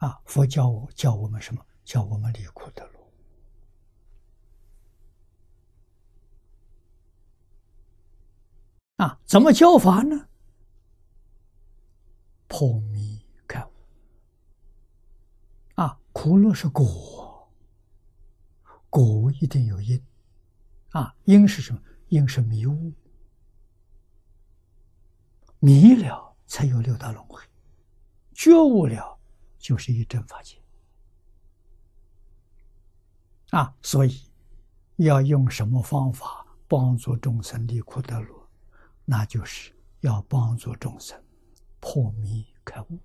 啊，佛教我教我们什么？教我们离苦得乐。啊，怎么教法呢？破迷开悟。啊，苦乐是果，果一定有因。啊，因是什么？因是迷雾，迷了才有六道轮回，觉悟了就是一真法界。啊，所以要用什么方法帮助众生离苦得乐？那就是要帮助众生破迷开悟。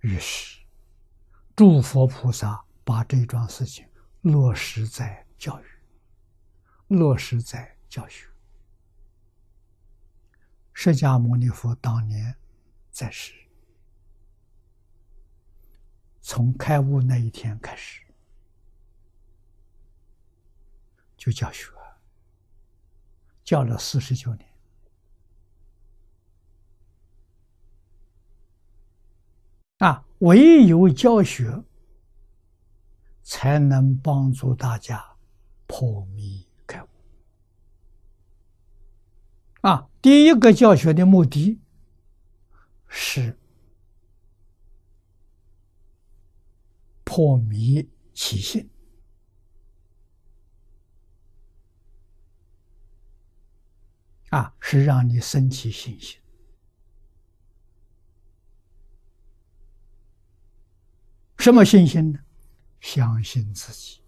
于是，诸佛菩萨把这桩事情落实在教育，落实在教学。释迦牟尼佛当年在世，从开悟那一天开始。就教学，教了四十九年，啊，唯有教学才能帮助大家破迷第一个教学的目的是破迷起信。啊，是让你升起信心。什么信心呢？相信自己。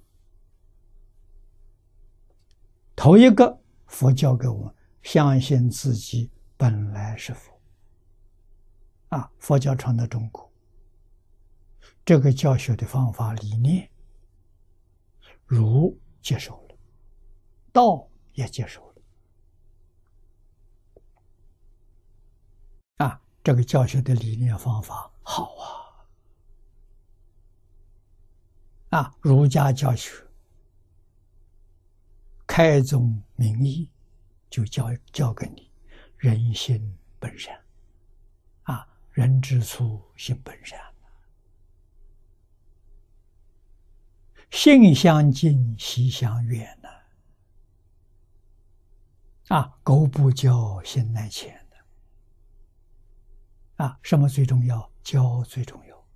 头一个佛教给我们，相信自己本来是佛。啊，佛教传到中国，这个教学的方法理念，儒接受了，道也接受了，啊。这个教学的理念方法好啊！啊，儒家教学开宗明义就教教给你人心本善啊，人之初性本善，性相近，习相远呢。啊，狗不教，性乃迁的。啊，什么最重要？教最重要。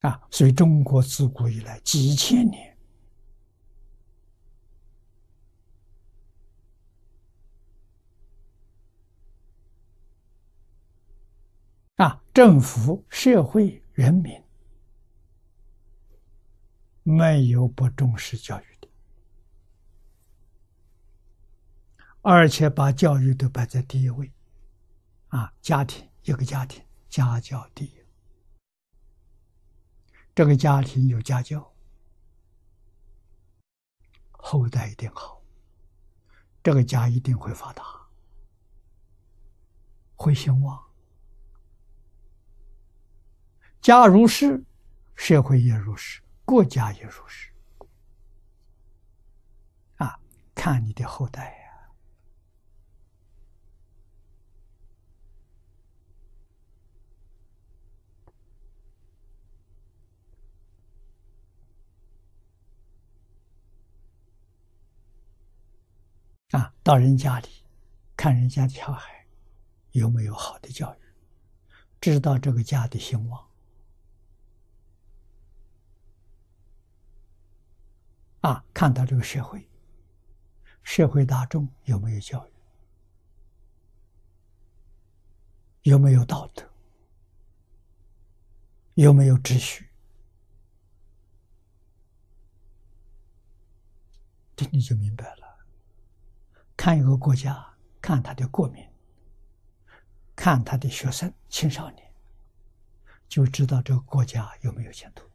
啊，所以中国自古以来几千年，政府、社会、人民没有不重视教育的。而且把教育都摆在第一位，啊，家庭一个家庭家教第一，这个家庭有家教，后代一定好，这个家一定会发达，会兴旺，家如是，社会也如是，国家也如是，啊，看你的后代呀。啊，到人家里看人家的小孩有没有好的教育，知道这个家的兴旺。啊，看到这个社会，社会大众有没有教育，有没有道德，有没有秩序，这你就明白了。看一个国家，看他的国民，看他的学生、青少年，就知道这个国家有没有前途。